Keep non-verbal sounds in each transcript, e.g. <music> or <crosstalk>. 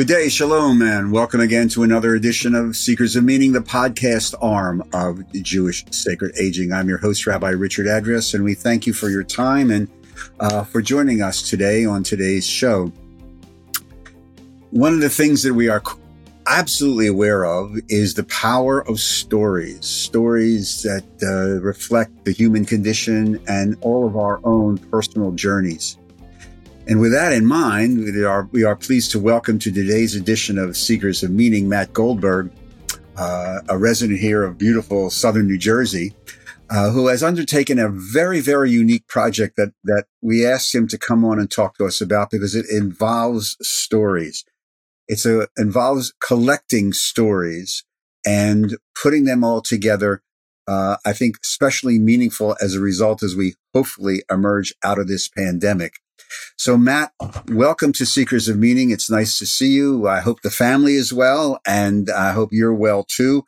Good day, shalom, and welcome again to another edition of Seekers of Meaning, the podcast arm of Jewish Sacred Aging. I'm your host, Rabbi Richard Address, and we thank you for your time and uh, for joining us today on today's show. One of the things that we are absolutely aware of is the power of stories, stories that uh, reflect the human condition and all of our own personal journeys. And with that in mind, we are, we are pleased to welcome to today's edition of Seekers of Meaning Matt Goldberg, uh, a resident here of beautiful southern New Jersey, uh, who has undertaken a very, very unique project that, that we asked him to come on and talk to us about because it involves stories. It's a, involves collecting stories and putting them all together. Uh, I think especially meaningful as a result as we hopefully emerge out of this pandemic. So, Matt, welcome to Seekers of Meaning. It's nice to see you. I hope the family is well, and I hope you're well too.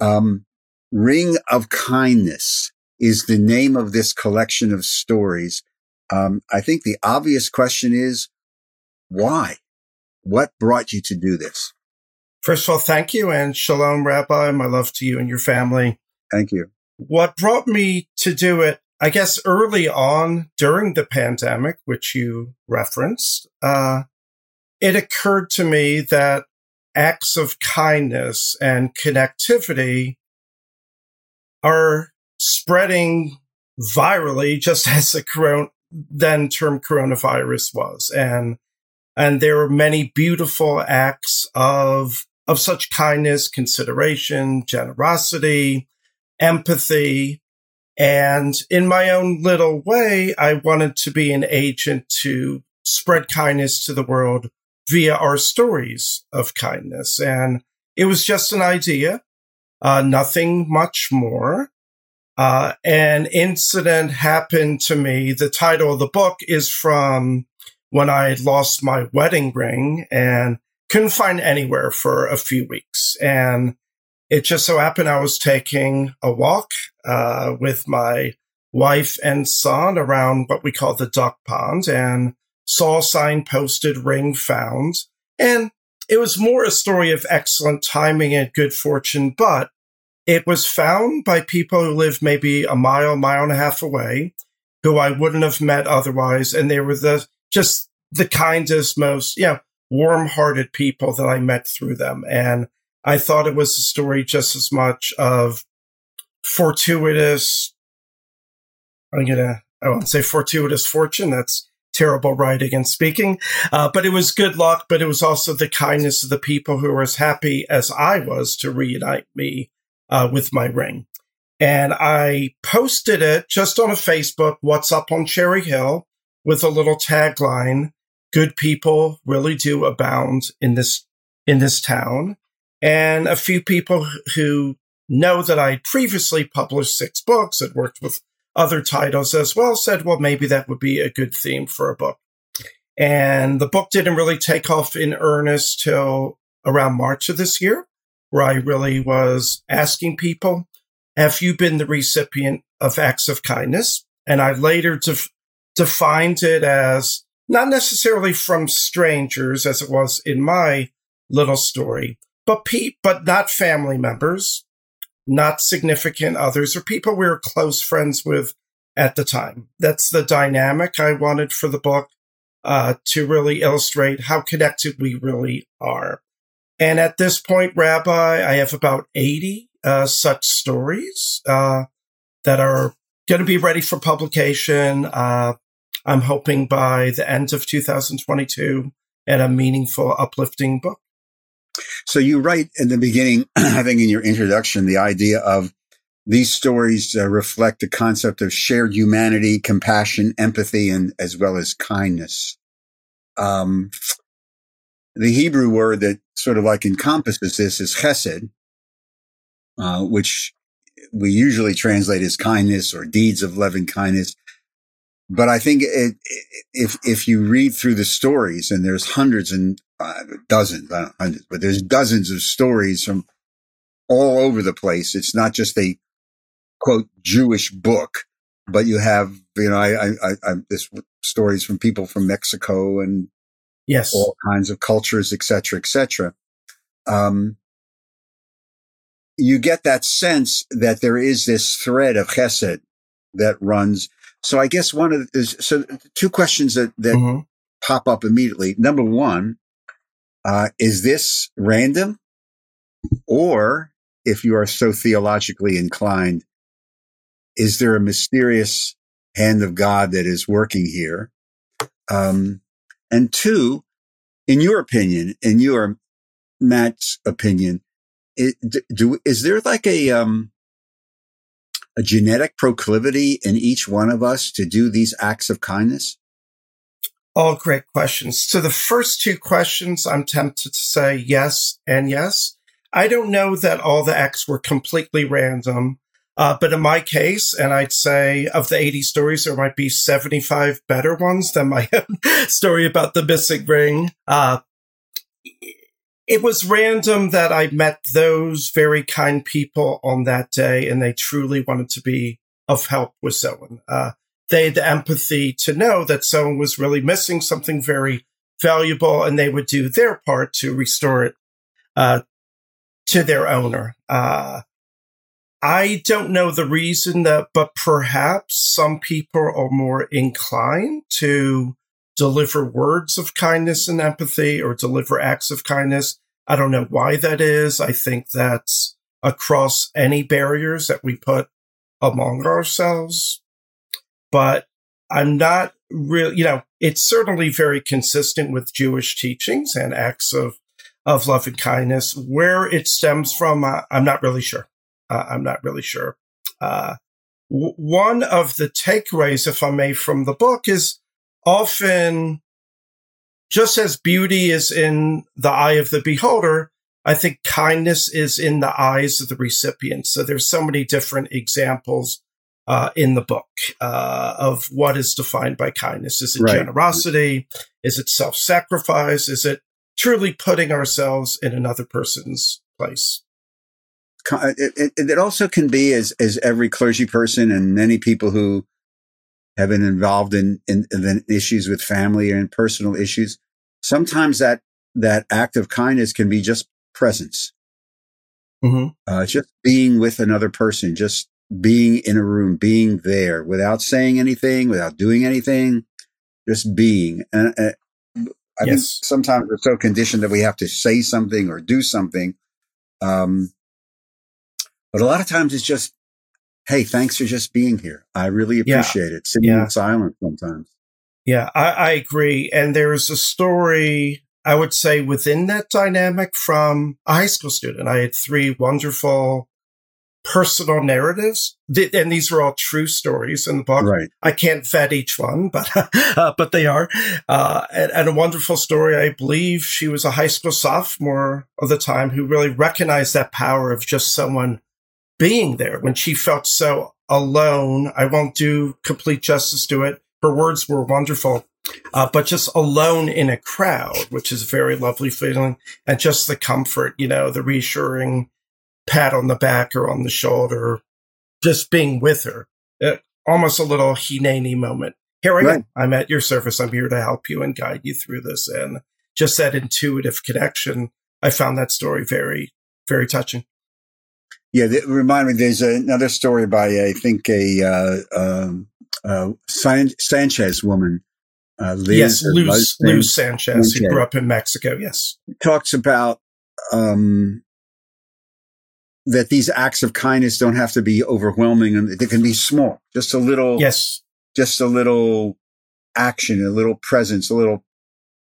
Um, Ring of Kindness is the name of this collection of stories. Um, I think the obvious question is why? What brought you to do this? First of all, thank you and shalom, Rabbi. My love to you and your family. Thank you. What brought me to do it I guess early on during the pandemic, which you referenced, uh, it occurred to me that acts of kindness and connectivity are spreading virally, just <laughs> as the corona, then term coronavirus was. And, and there were many beautiful acts of, of such kindness, consideration, generosity, empathy, and in my own little way, I wanted to be an agent to spread kindness to the world via our stories of kindness. And it was just an idea, uh, nothing much more. Uh, an incident happened to me. The title of the book is from when I lost my wedding ring and couldn't find anywhere for a few weeks. And it just so happened I was taking a walk uh, with my wife and son around what we call the duck pond and saw a sign posted ring found. And it was more a story of excellent timing and good fortune, but it was found by people who live maybe a mile, mile and a half away, who I wouldn't have met otherwise. And they were the just the kindest, most, you know, warm hearted people that I met through them. And I thought it was a story just as much of fortuitous. I'm gonna. I won't say fortuitous fortune. That's terrible writing and speaking. Uh, but it was good luck. But it was also the kindness of the people who were as happy as I was to reunite me uh, with my ring. And I posted it just on a Facebook. What's up on Cherry Hill with a little tagline: "Good people really do abound in this in this town." And a few people who know that I previously published six books and worked with other titles as well said, well, maybe that would be a good theme for a book. And the book didn't really take off in earnest till around March of this year, where I really was asking people, have you been the recipient of acts of kindness? And I later def- defined it as not necessarily from strangers as it was in my little story, but pe- but not family members, not significant others, or people we were close friends with at the time. That's the dynamic I wanted for the book uh, to really illustrate how connected we really are. And at this point, Rabbi, I have about 80 uh, such stories uh, that are going to be ready for publication. Uh, I'm hoping by the end of 2022 and a meaningful, uplifting book. So you write in the beginning, <clears throat> I think in your introduction, the idea of these stories uh, reflect the concept of shared humanity, compassion, empathy, and as well as kindness. Um, the Hebrew word that sort of like encompasses this is chesed, uh, which we usually translate as kindness or deeds of loving kindness. But I think it, if if you read through the stories, and there's hundreds and uh, dozens, hundreds, but there's dozens of stories from all over the place. It's not just a quote Jewish book, but you have, you know, I, I, I, this stories from people from Mexico and yes, all kinds of cultures, etc., etc. Um, you get that sense that there is this thread of chesed that runs. So I guess one of the, so two questions that that mm-hmm. pop up immediately. Number one, uh, is this random, or if you are so theologically inclined, is there a mysterious hand of God that is working here? Um, and two, in your opinion, in your Matt's opinion, it, do, is there like a, um, a genetic proclivity in each one of us to do these acts of kindness? All great questions. So the first two questions, I'm tempted to say yes and yes. I don't know that all the acts were completely random. Uh, but in my case, and I'd say of the 80 stories, there might be 75 better ones than my <laughs> story about the missing ring. Uh, it was random that I met those very kind people on that day, and they truly wanted to be of help with someone. Uh, they had the empathy to know that someone was really missing something very valuable, and they would do their part to restore it uh, to their owner. Uh, I don't know the reason that, but perhaps some people are more inclined to deliver words of kindness and empathy or deliver acts of kindness. I don't know why that is. I think that's across any barriers that we put among ourselves. But I'm not really, you know, it's certainly very consistent with Jewish teachings and acts of, of love and kindness. Where it stems from, uh, I'm not really sure. Uh, I'm not really sure. Uh, w- one of the takeaways, if I may, from the book is often just as beauty is in the eye of the beholder, I think kindness is in the eyes of the recipient. So there's so many different examples uh, in the book uh, of what is defined by kindness. Is it right. generosity? Is it self-sacrifice? Is it truly putting ourselves in another person's place? It, it, it also can be as as every clergy person and many people who have been involved in, in, in issues with family and personal issues. Sometimes that, that act of kindness can be just presence. Mm-hmm. Uh, just being with another person, just being in a room, being there without saying anything, without doing anything, just being. And uh, I yes. think sometimes we're so conditioned that we have to say something or do something. Um, but a lot of times it's just hey, thanks for just being here. I really appreciate yeah. it. Sitting yeah. in silence sometimes. Yeah, I, I agree. And there's a story, I would say, within that dynamic from a high school student. I had three wonderful personal narratives, and these are all true stories in the book. Right. I can't vet each one, <laughs> but uh, but they are. Uh, and, and, a wonderful story. I believe she was a high school sophomore of the time who really recognized that power of just someone being there when she felt so alone. I won't do complete justice to it. Her words were wonderful, uh, but just alone in a crowd, which is a very lovely feeling. And just the comfort, you know, the reassuring pat on the back or on the shoulder, just being with her. Uh, almost a little Hineni moment. Here I right. am. I'm at your service. I'm here to help you and guide you through this. And just that intuitive connection, I found that story very, very touching. Yeah, that, remind me. There's another story by I think a uh, um, uh, San- Sanchez woman. Uh, Liz, yes, Luz, Luz Sanchez, Sanchez, who grew up in Mexico. Yes, talks about um, that these acts of kindness don't have to be overwhelming, and they can be small. Just a little. Yes. Just a little action, a little presence, a little.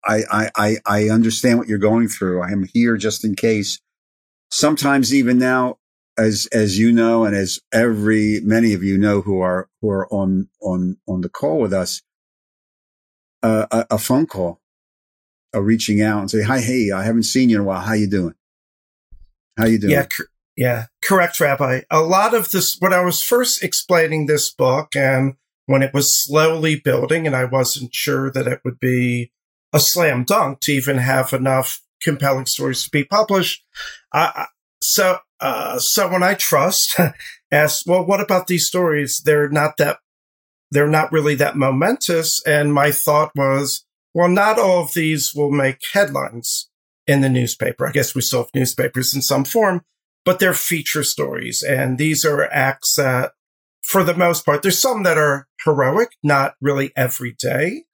I I I, I understand what you're going through. I am here just in case. Sometimes even now, as as you know, and as every many of you know who are who are on on on the call with us, uh, a, a, phone call, a reaching out and say, "Hi, hey, I haven't seen you in a while. How you doing? How you doing?" Yeah, yeah, correct, Rabbi. A lot of this, when I was first explaining this book, and when it was slowly building, and I wasn't sure that it would be a slam dunk to even have enough compelling stories to be published. I, so, uh, someone I trust <laughs> asked, well, what about these stories? They're not that, they're not really that momentous. And my thought was, well, not all of these will make headlines in the newspaper. I guess we still have newspapers in some form, but they're feature stories. And these are acts that, for the most part, there's some that are heroic, not really every day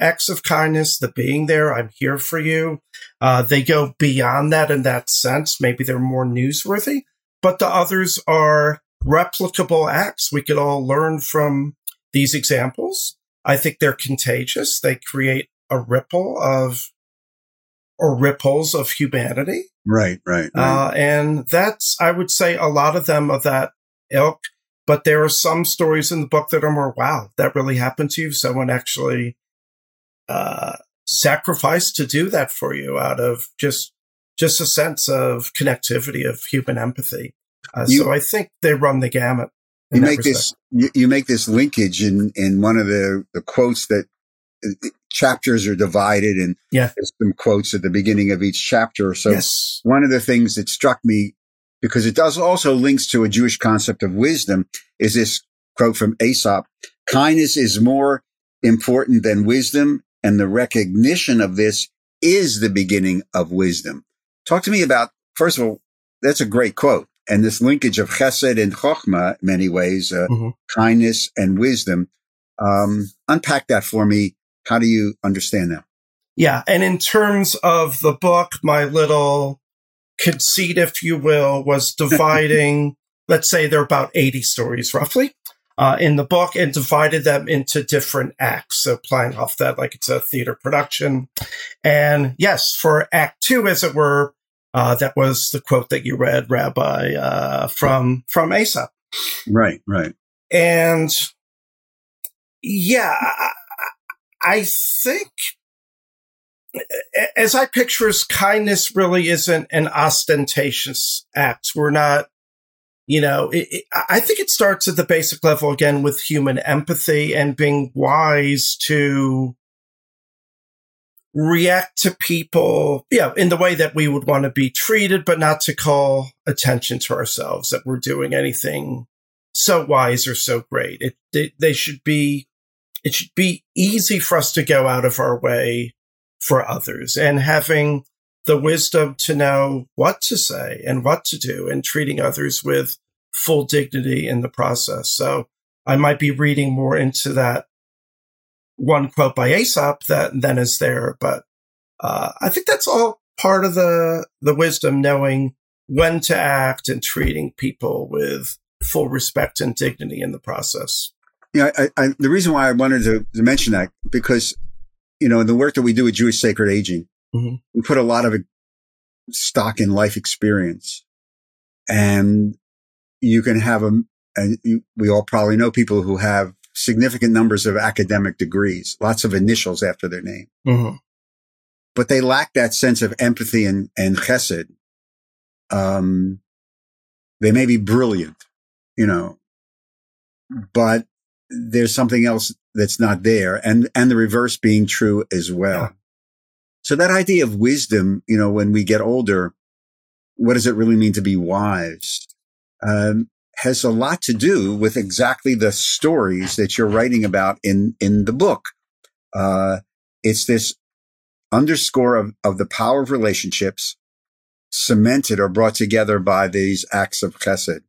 acts of kindness, the being there, I'm here for you. Uh, they go beyond that in that sense. Maybe they're more newsworthy, but the others are replicable acts. We could all learn from these examples. I think they're contagious. They create a ripple of or ripples of humanity. Right, right. right. Uh, and that's, I would say, a lot of them of that ilk. But there are some stories in the book that are more, wow, that really happened to you. Someone actually uh, sacrificed to do that for you out of just just a sense of connectivity of human empathy. Uh, you, so I think they run the gamut. You make this you, you, make this linkage in in one of the the quotes that uh, chapters are divided and yeah. there's some quotes at the beginning of each chapter. So yes. one of the things that struck me because it does also links to a Jewish concept of wisdom is this quote from Aesop. Kindness is more important than wisdom and the recognition of this is the beginning of wisdom. Talk to me about, first of all, that's a great quote. And this linkage of chesed and chokhmah, many ways, uh, mm-hmm. kindness and wisdom. Um, unpack that for me. How do you understand that? Yeah. And in terms of the book, my little conceit, if you will, was <laughs> dividing, let's say there are about 80 stories roughly uh, in the book and divided them into different acts. So playing off that like it's a theater production. And yes, for act two, as it were, uh, that was the quote that you read, Rabbi, uh, from, from Aesop. Right, right. And yeah, I, think as I picture as kindness really isn't an ostentatious act. We're not you know, it, it, I think it starts at the basic level again with human empathy and being wise to react to people, yeah, in the way that we would want to be treated, but not to call attention to ourselves that we're doing anything so wise or so great. It, it, they should be, it should be easy for us to go out of our way for others and having the wisdom to know what to say and what to do and treating others with full dignity in the process. So I might be reading more into that one quote by Aesop that then is there, but uh, I think that's all part of the the wisdom, knowing when to act and treating people with full respect and dignity in the process. Yeah, I, I, the reason why I wanted to, to, mention that because you know in the work that we do with Jewish Sacred Aging, mm-hmm. we put a lot of stock in life experience, and you can have a, and you, we all probably know people who have significant numbers of academic degrees, lots of initials after their name, mm-hmm. but they lack that sense of empathy and, and chesed. Um, they may be brilliant, you know, but there's something else that's not there and, and the reverse being true as well. Yeah. So that idea of wisdom, you know, when we get older, what does it really mean to be wise? um, has a lot to do with exactly the stories that you're writing about in in the book. Uh, it's this underscore of, of the power of relationships cemented or brought together by these acts of chesed.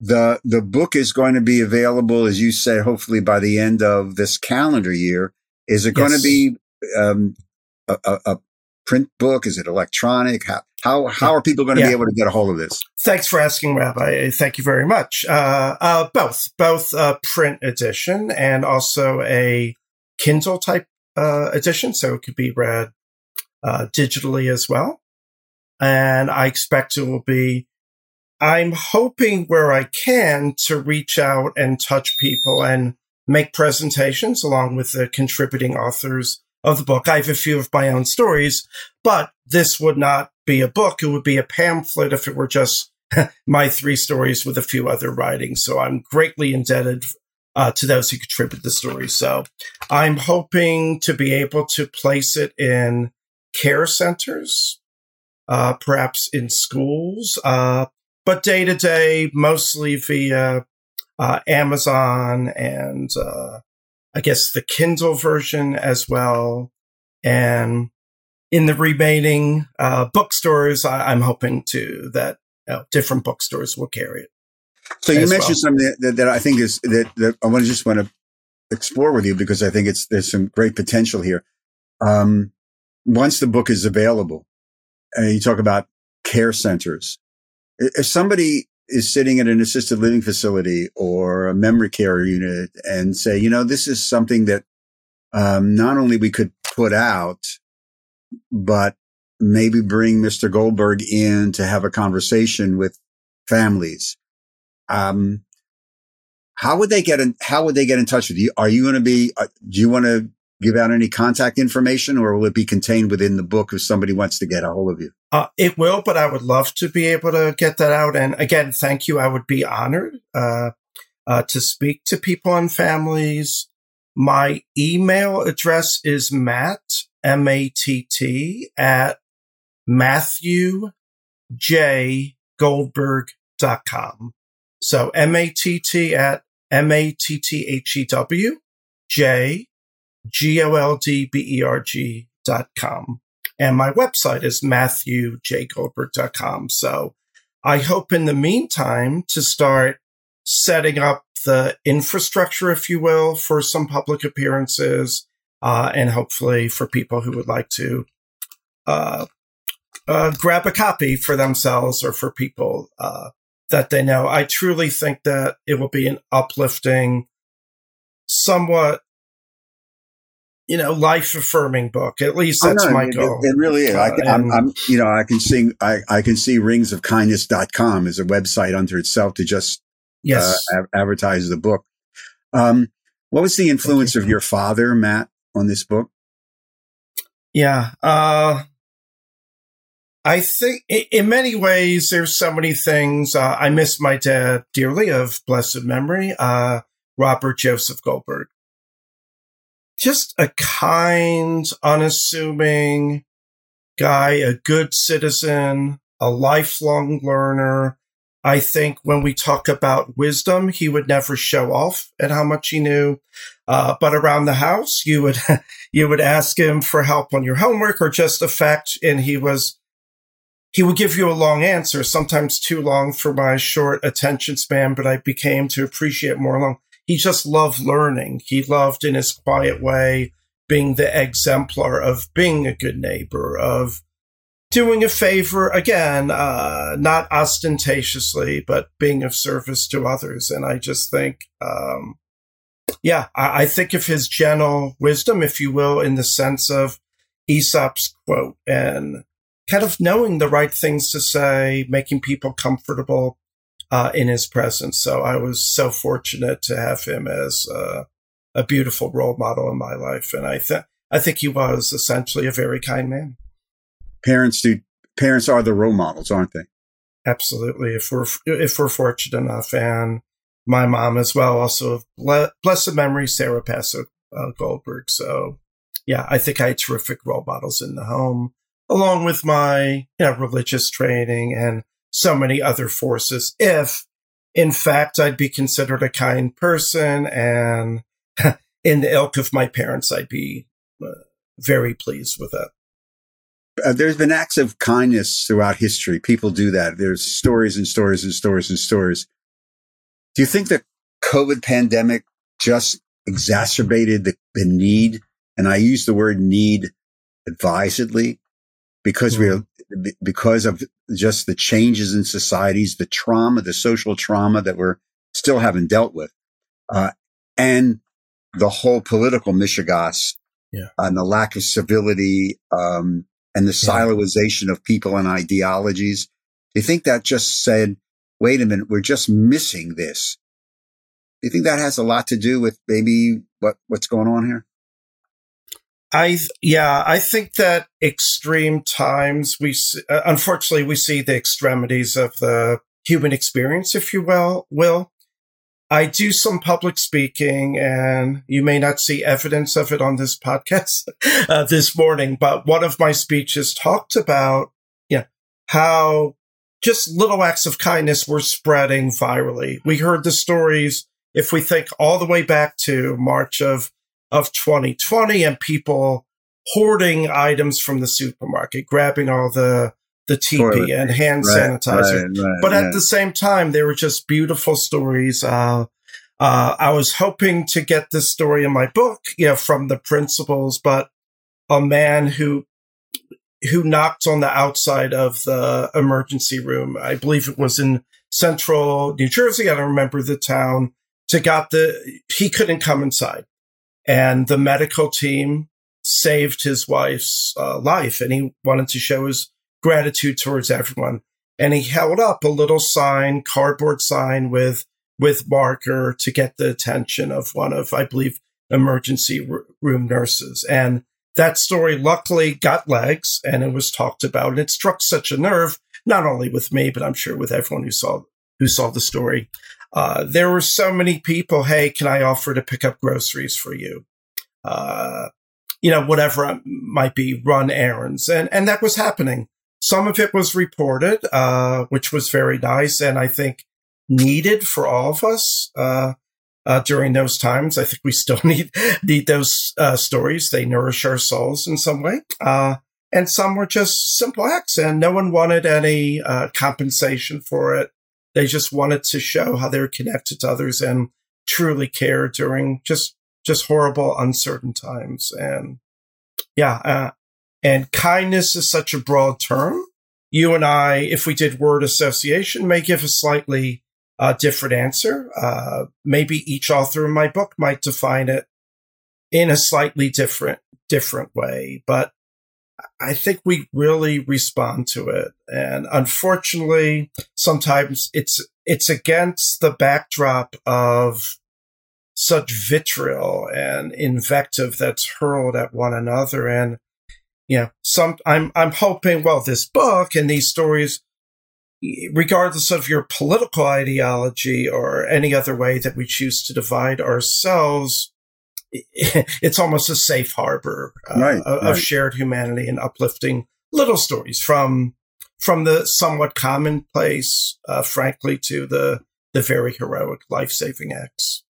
The, the book is going to be available, as you said, hopefully by the end of this calendar year. Is it yes. going to be um, a, a, print book? Is it electronic? How how, how are people going to yeah. be able to get a hold of this? Thanks for asking, Rabbi. Thank you very much. Uh, uh, both, both a print edition and also a Kindle type uh, edition, so it could be read uh, digitally as well. And I expect it will be. I'm hoping where I can to reach out and touch people and make presentations along with the contributing authors of the book. I have a few of my own stories, but this would not be a book. It would be a pamphlet if it were just <laughs> my three stories with a few other writings. So I'm greatly indebted uh, to those who contribute the story. So I'm hoping to be able to place it in care centers, uh, perhaps in schools, uh, but day to day, mostly via uh, Amazon and uh, I guess the Kindle version as well. And in the remaining uh, bookstores, I, am hoping to that you know, different bookstores will carry it. So you mentioned well. something that, that, I think is that, that I want to just want to explore with you because I think it's there's some great potential here. Um, once the book is available, and you talk about care centers, if somebody is sitting at an assisted living facility or a memory care unit and say, you know, this is something that um, not only we could put out, but maybe bring Mr. Goldberg in to have a conversation with families. Um, how would they get in? How would they get in touch with you? Are you going to be? Uh, do you want to give out any contact information, or will it be contained within the book if somebody wants to get a hold of you? Uh, it will, but I would love to be able to get that out. And again, thank you. I would be honored uh, uh, to speak to people and families. My email address is Matt M A T T at Matthew J Goldberg.com. So M A T T at M A T T H E W J G O L D B E R G dot com. And my website is matthewjgoldberg.com. So I hope in the meantime to start setting up the infrastructure, if you will, for some public appearances, uh, and hopefully for people who would like to uh, uh, grab a copy for themselves or for people uh, that they know. I truly think that it will be an uplifting, somewhat you know, life affirming book. At least that's know, my it, goal. It, really is. Uh, I, am I'm, you know, I can see, I, I can see ringsofkindness.com as a website unto itself to just yes. Uh, advertise the book. Um, what was the influence of your father, Matt, on this book? Yeah. Uh, I think in many ways, there's so many things. Uh, I miss my dad dearly of blessed memory, uh, Robert Joseph Goldberg just a kind, unassuming guy, a good citizen, a lifelong learner. I think when we talk about wisdom, he would never show off at how much he knew. Uh, but around the house, you would <laughs> you would ask him for help on your homework or just a fact, and he was he would give you a long answer, sometimes too long for my short attention span. But I became to appreciate more long he just loved learning. He loved in his quiet way being the exemplar of being a good neighbor, of doing a favor again, uh, not ostentatiously, but being of service to others. And I just think, um, yeah, I, I, think of his gentle wisdom, if you will, in the sense of Aesop's quote and kind of knowing the right things to say, making people comfortable, uh, in his presence. So I was so fortunate to have him as uh, a beautiful role model in my life, and I think I think he was essentially a very kind man. Parents do parents are the role models, aren't they? Absolutely. If we're if we're fortunate enough, and my mom as well, also blessed memory, Sarah Paso uh, Goldberg. So yeah, I think I had terrific role models in the home, along with my you know, religious training and so many other forces if in fact I'd be considered a kind person and <laughs> in the ilk of my parents, I'd be uh, very pleased with that. Uh, there's been acts of kindness throughout history. People do that. There's stories and stories and stories and stories. Do you think the COVID pandemic just exacerbated the, the need? And I use the word need advisedly because mm. we're because of just the changes in societies, the trauma, the social trauma that we're still haven't dealt with, uh, and the whole political mishegas yeah. and the lack of civility um, and the yeah. siloization of people and ideologies. Do you think that just said, wait a minute, we're just missing this? Do you think that has a lot to do with maybe what, what's going on here? I yeah, I think that extreme times we uh, unfortunately we see the extremities of the human experience, if you will. Will I do some public speaking, and you may not see evidence of it on this podcast <laughs> uh, this morning, but one of my speeches talked about yeah you know, how just little acts of kindness were spreading virally. We heard the stories. If we think all the way back to March of of 2020 and people hoarding items from the supermarket, grabbing all the the TP and hand right, sanitizer. Right, right, but at the same time, they were just beautiful stories. Uh, uh, I was hoping to get this story in my book, you know, from the principals, but a man who who knocked on the outside of the emergency room. I believe it was in central New Jersey. I don't remember the town. To got the he couldn't come inside, and the medical team saved his wife's uh, life, and he wanted to show his gratitude towards everyone. And he held up a little sign, cardboard sign with with marker to get the attention of one of, I believe, emergency room nurses. And that story luckily got legs and it was talked about and it struck such a nerve, not only with me, but I'm sure with everyone who saw, who saw the story. Uh, there were so many people. Hey, can I offer to pick up groceries for you? Uh, you know, whatever might be run errands. And, and that was happening. Some of it was reported, uh, which was very nice. And I think needed for all of us. Uh, uh, during those times. I think we still <laughs> need need those uh, stories. They nourish our souls in some way. Uh, and some were just simple acts, and no one wanted any uh, compensation for it. They just wanted to show how they were connected to others and truly care during just just horrible, uncertain times. And yeah, uh, and kindness is such a broad term. You and I, if we did word association, may give a slightly a different answer. Uh, maybe each author in my book might define it in a slightly different, different way, but I think we really respond to it. And unfortunately, sometimes it's, it's against the backdrop of such vitriol and invective that's hurled at one another. And, you know, some, I'm, I'm hoping, well, this book and these stories regardless of your political ideology or any other way that we choose to divide ourselves, <laughs> it's almost a safe harbor uh, right, of, right. shared humanity and uplifting little stories from from the somewhat commonplace, uh, frankly, to the the very heroic life saving acts.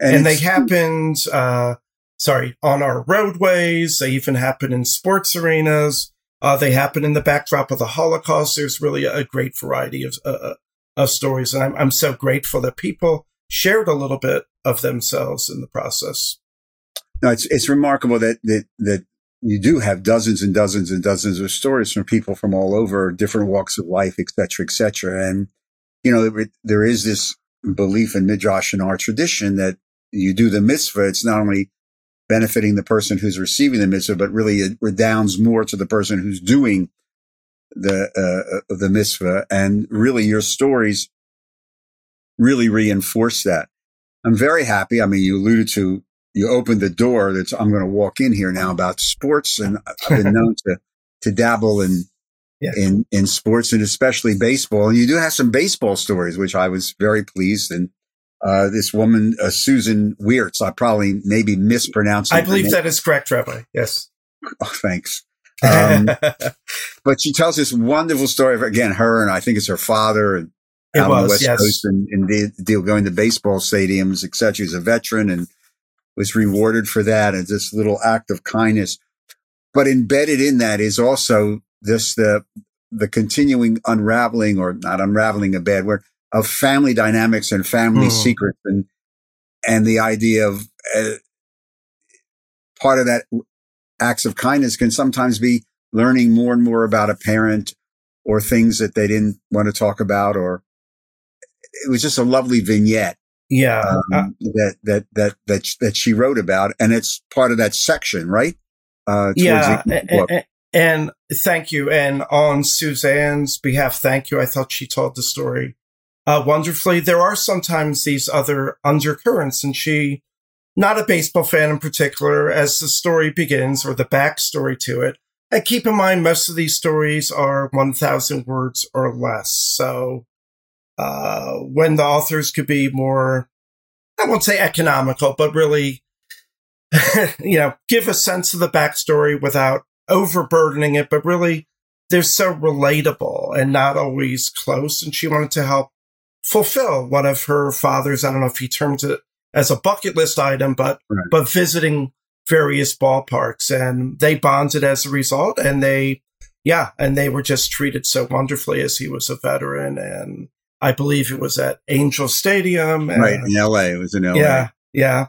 And, and they happened, uh, sorry, on our roadways. They even happen in sports arenas. Uh, they happen in the backdrop of the Holocaust. There's really a great variety of, uh, uh, of stories. And I'm, I'm so grateful that people shared a little bit of themselves in the process. No, it's, it's remarkable that, that, that you do have dozens and dozens and dozens of stories from people from all over different walks of life, et cetera, et cetera. And, you know, there is this belief in Midrash and our tradition that you do the mitzvah. It's not only benefiting the person who's receiving the mitzvah, but really it redounds more to the person who's doing the uh, uh, the mitzvah. And really, your stories really reinforce that. I'm very happy. I mean, you alluded to you opened the door. That's I'm going to walk in here now about sports, and I've been known to to dabble in in in sports and especially baseball. And you do have some baseball stories, which I was very pleased and uh, this woman, uh, Susan Weerts. I probably maybe mispronounced. I believe that is correct, Rabbi. Yes. <laughs> Oh, thanks. Um, <laughs> but she tells this wonderful story of again her and I think it's her father and it out was, on the West yes. Coast and, and the deal going to baseball stadiums, etc. She's a veteran and was rewarded for that and this little act of kindness. But embedded in that is also this the the continuing unraveling or not unraveling a bad word of family dynamics and family mm. secrets and and the idea of uh, part of that acts of kindness can sometimes be learning more and more about a parent or things that they didn't want to talk about or it was just a lovely vignette yeah um, that, that that that that she wrote about and it's part of that section right uh yeah and, and, thank you and on suzanne's behalf thank you i thought she told the story uh, wonderfully. There are sometimes these other undercurrents, and she, not a baseball fan in particular, as the story begins or the backstory to it. And keep in mind, most of these stories are 1,000 words or less. So, uh, when the authors could be more, I won't say economical, but really, <laughs> you know, give a sense of the backstory without overburdening it, but really, they're so relatable and not always close. And she wanted to help fulfill one of her father's, I don't know if he termed it as a bucket list item, but right. but visiting various ballparks, and they bonded as a result, and they yeah, and they were just treated so wonderfully as he was a veteran, and I believe it was at Angel Stadium, and, right in L.A. It was in L.A. Yeah, yeah.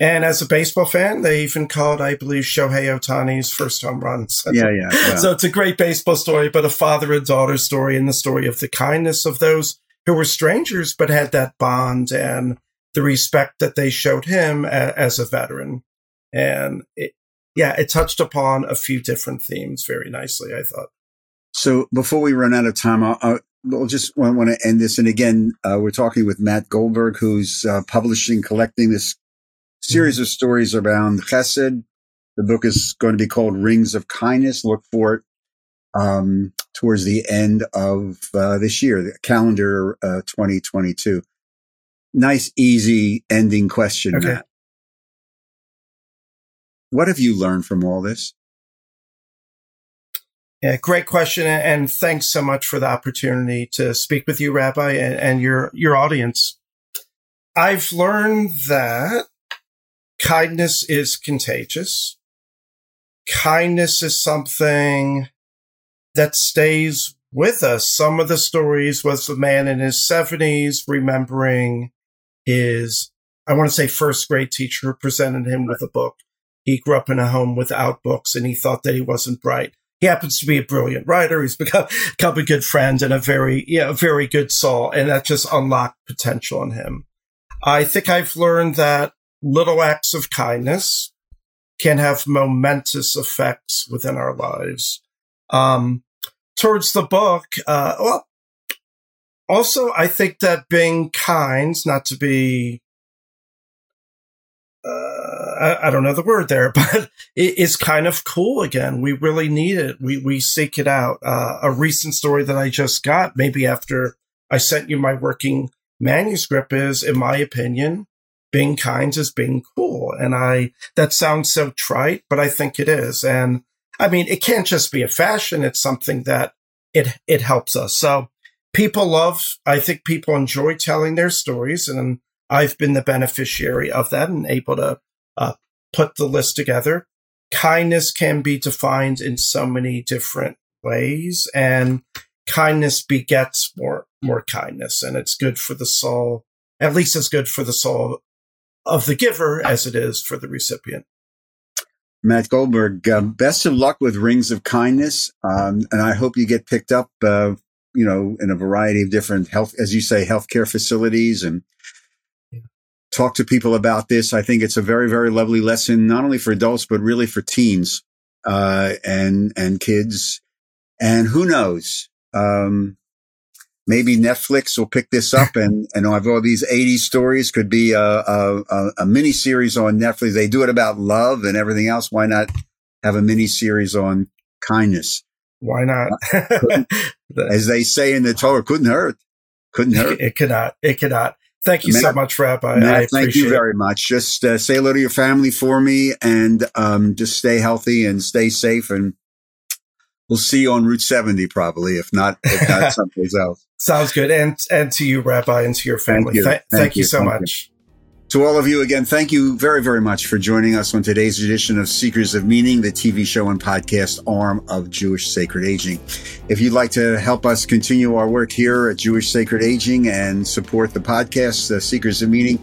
And as a baseball fan, they even called, I believe, Shohei Ohtani's first home run. So, <laughs> yeah, yeah, yeah. So it's a great baseball story, but a father and daughter story, and the story of the kindness of those who were strangers but had that bond and the respect that they showed him a, as a veteran. And it, yeah, it touched upon a few different themes very nicely, I thought. So before we run out of time, I'll, I'll just want, want, to end this. And again, uh, we're talking with Matt Goldberg, who's uh, publishing, collecting this series of stories around Chesed. The book is going to be called Rings of Kindness. Look for it um, towards the end of uh, this year, the calendar uh, 2022. Nice, easy ending question, okay. Matt. What have you learned from all this? Yeah, great question, and thanks so much for the opportunity to speak with you, Rabbi, and, and your your audience. I've learned that kindness is contagious. Kindness is something that stays with us. Some of the stories was a man in his 70s remembering his, I want to say, first grade teacher presented him with a book. He grew up in a home without books and he thought that he wasn't bright. He happens to be a brilliant writer. He's become, <laughs> become a good friend and a very, yeah, very good soul. And that just unlocked potential in him. I think I've learned that little acts of kindness can have momentous effects within our lives. Um, towards the book, uh, well, also, I think that being kind, not to be, uh, I, I, don't know the word there, <laughs> but it is kind of cool again. We really need it. We, we seek it out. Uh, a recent story that I just got, maybe after I sent you my working manuscript is, in my opinion, being kind is being cool. And I, that sounds so trite, but I think it is. And I mean, it can't just be a fashion. It's something that it, it helps us. So people love, I think people enjoy telling their stories and I've been the beneficiary of that and able to uh, put the list together. Kindness can be defined in so many different ways and kindness begets more, more kindness and it's good for the soul, at least as good for the soul of the giver as it is for the recipient. Matt Goldberg, uh, best of luck with Rings of Kindness. Um, and I hope you get picked up, uh, you know, in a variety of different health, as you say, healthcare facilities and talk to people about this. I think it's a very, very lovely lesson, not only for adults, but really for teens, uh, and, and kids. And who knows? Um, maybe Netflix will pick this up and, <laughs> and I've all these 80 stories could be a, a, a mini series on Netflix. They do it about love and everything else. Why not have a mini series on kindness? Why not? <laughs> As they say in the Torah, couldn't hurt. Couldn't <laughs> hurt. It cannot. It cannot. Thank you Matt, so much, Rabbi. Matt, thank you very much. Just uh, say hello to your family for me and um, just stay healthy and stay safe. And we'll see you on Route 70 probably, if not, if not <laughs> someplace else. Sounds good. And and to you, Rabbi, and to your family. Thank you, Th- thank thank you so thank much. You. To all of you again, thank you very, very much for joining us on today's edition of Seekers of Meaning, the TV show and podcast arm of Jewish Sacred Aging. If you'd like to help us continue our work here at Jewish Sacred Aging and support the podcast, uh, Seekers of Meaning,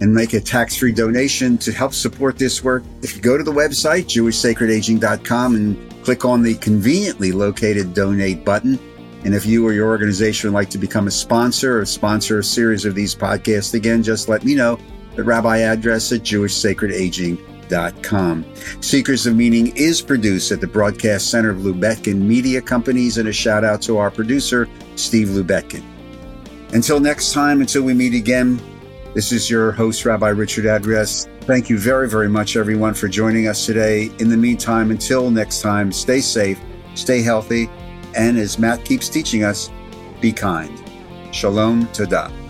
and make a tax-free donation to help support this work, if you go to the website, jewishsacredaging.com and click on the conveniently located donate button, and if you or your organization would like to become a sponsor or sponsor a series of these podcasts, again, just let me know. The rabbi address at jewishsacredaging.com. Seekers of Meaning is produced at the Broadcast Center of Lubetkin Media Companies, and a shout out to our producer, Steve Lubetkin. Until next time, until we meet again, this is your host, Rabbi Richard Address. Thank you very, very much, everyone, for joining us today. In the meantime, until next time, stay safe, stay healthy, and as Matt keeps teaching us, be kind. Shalom Tada.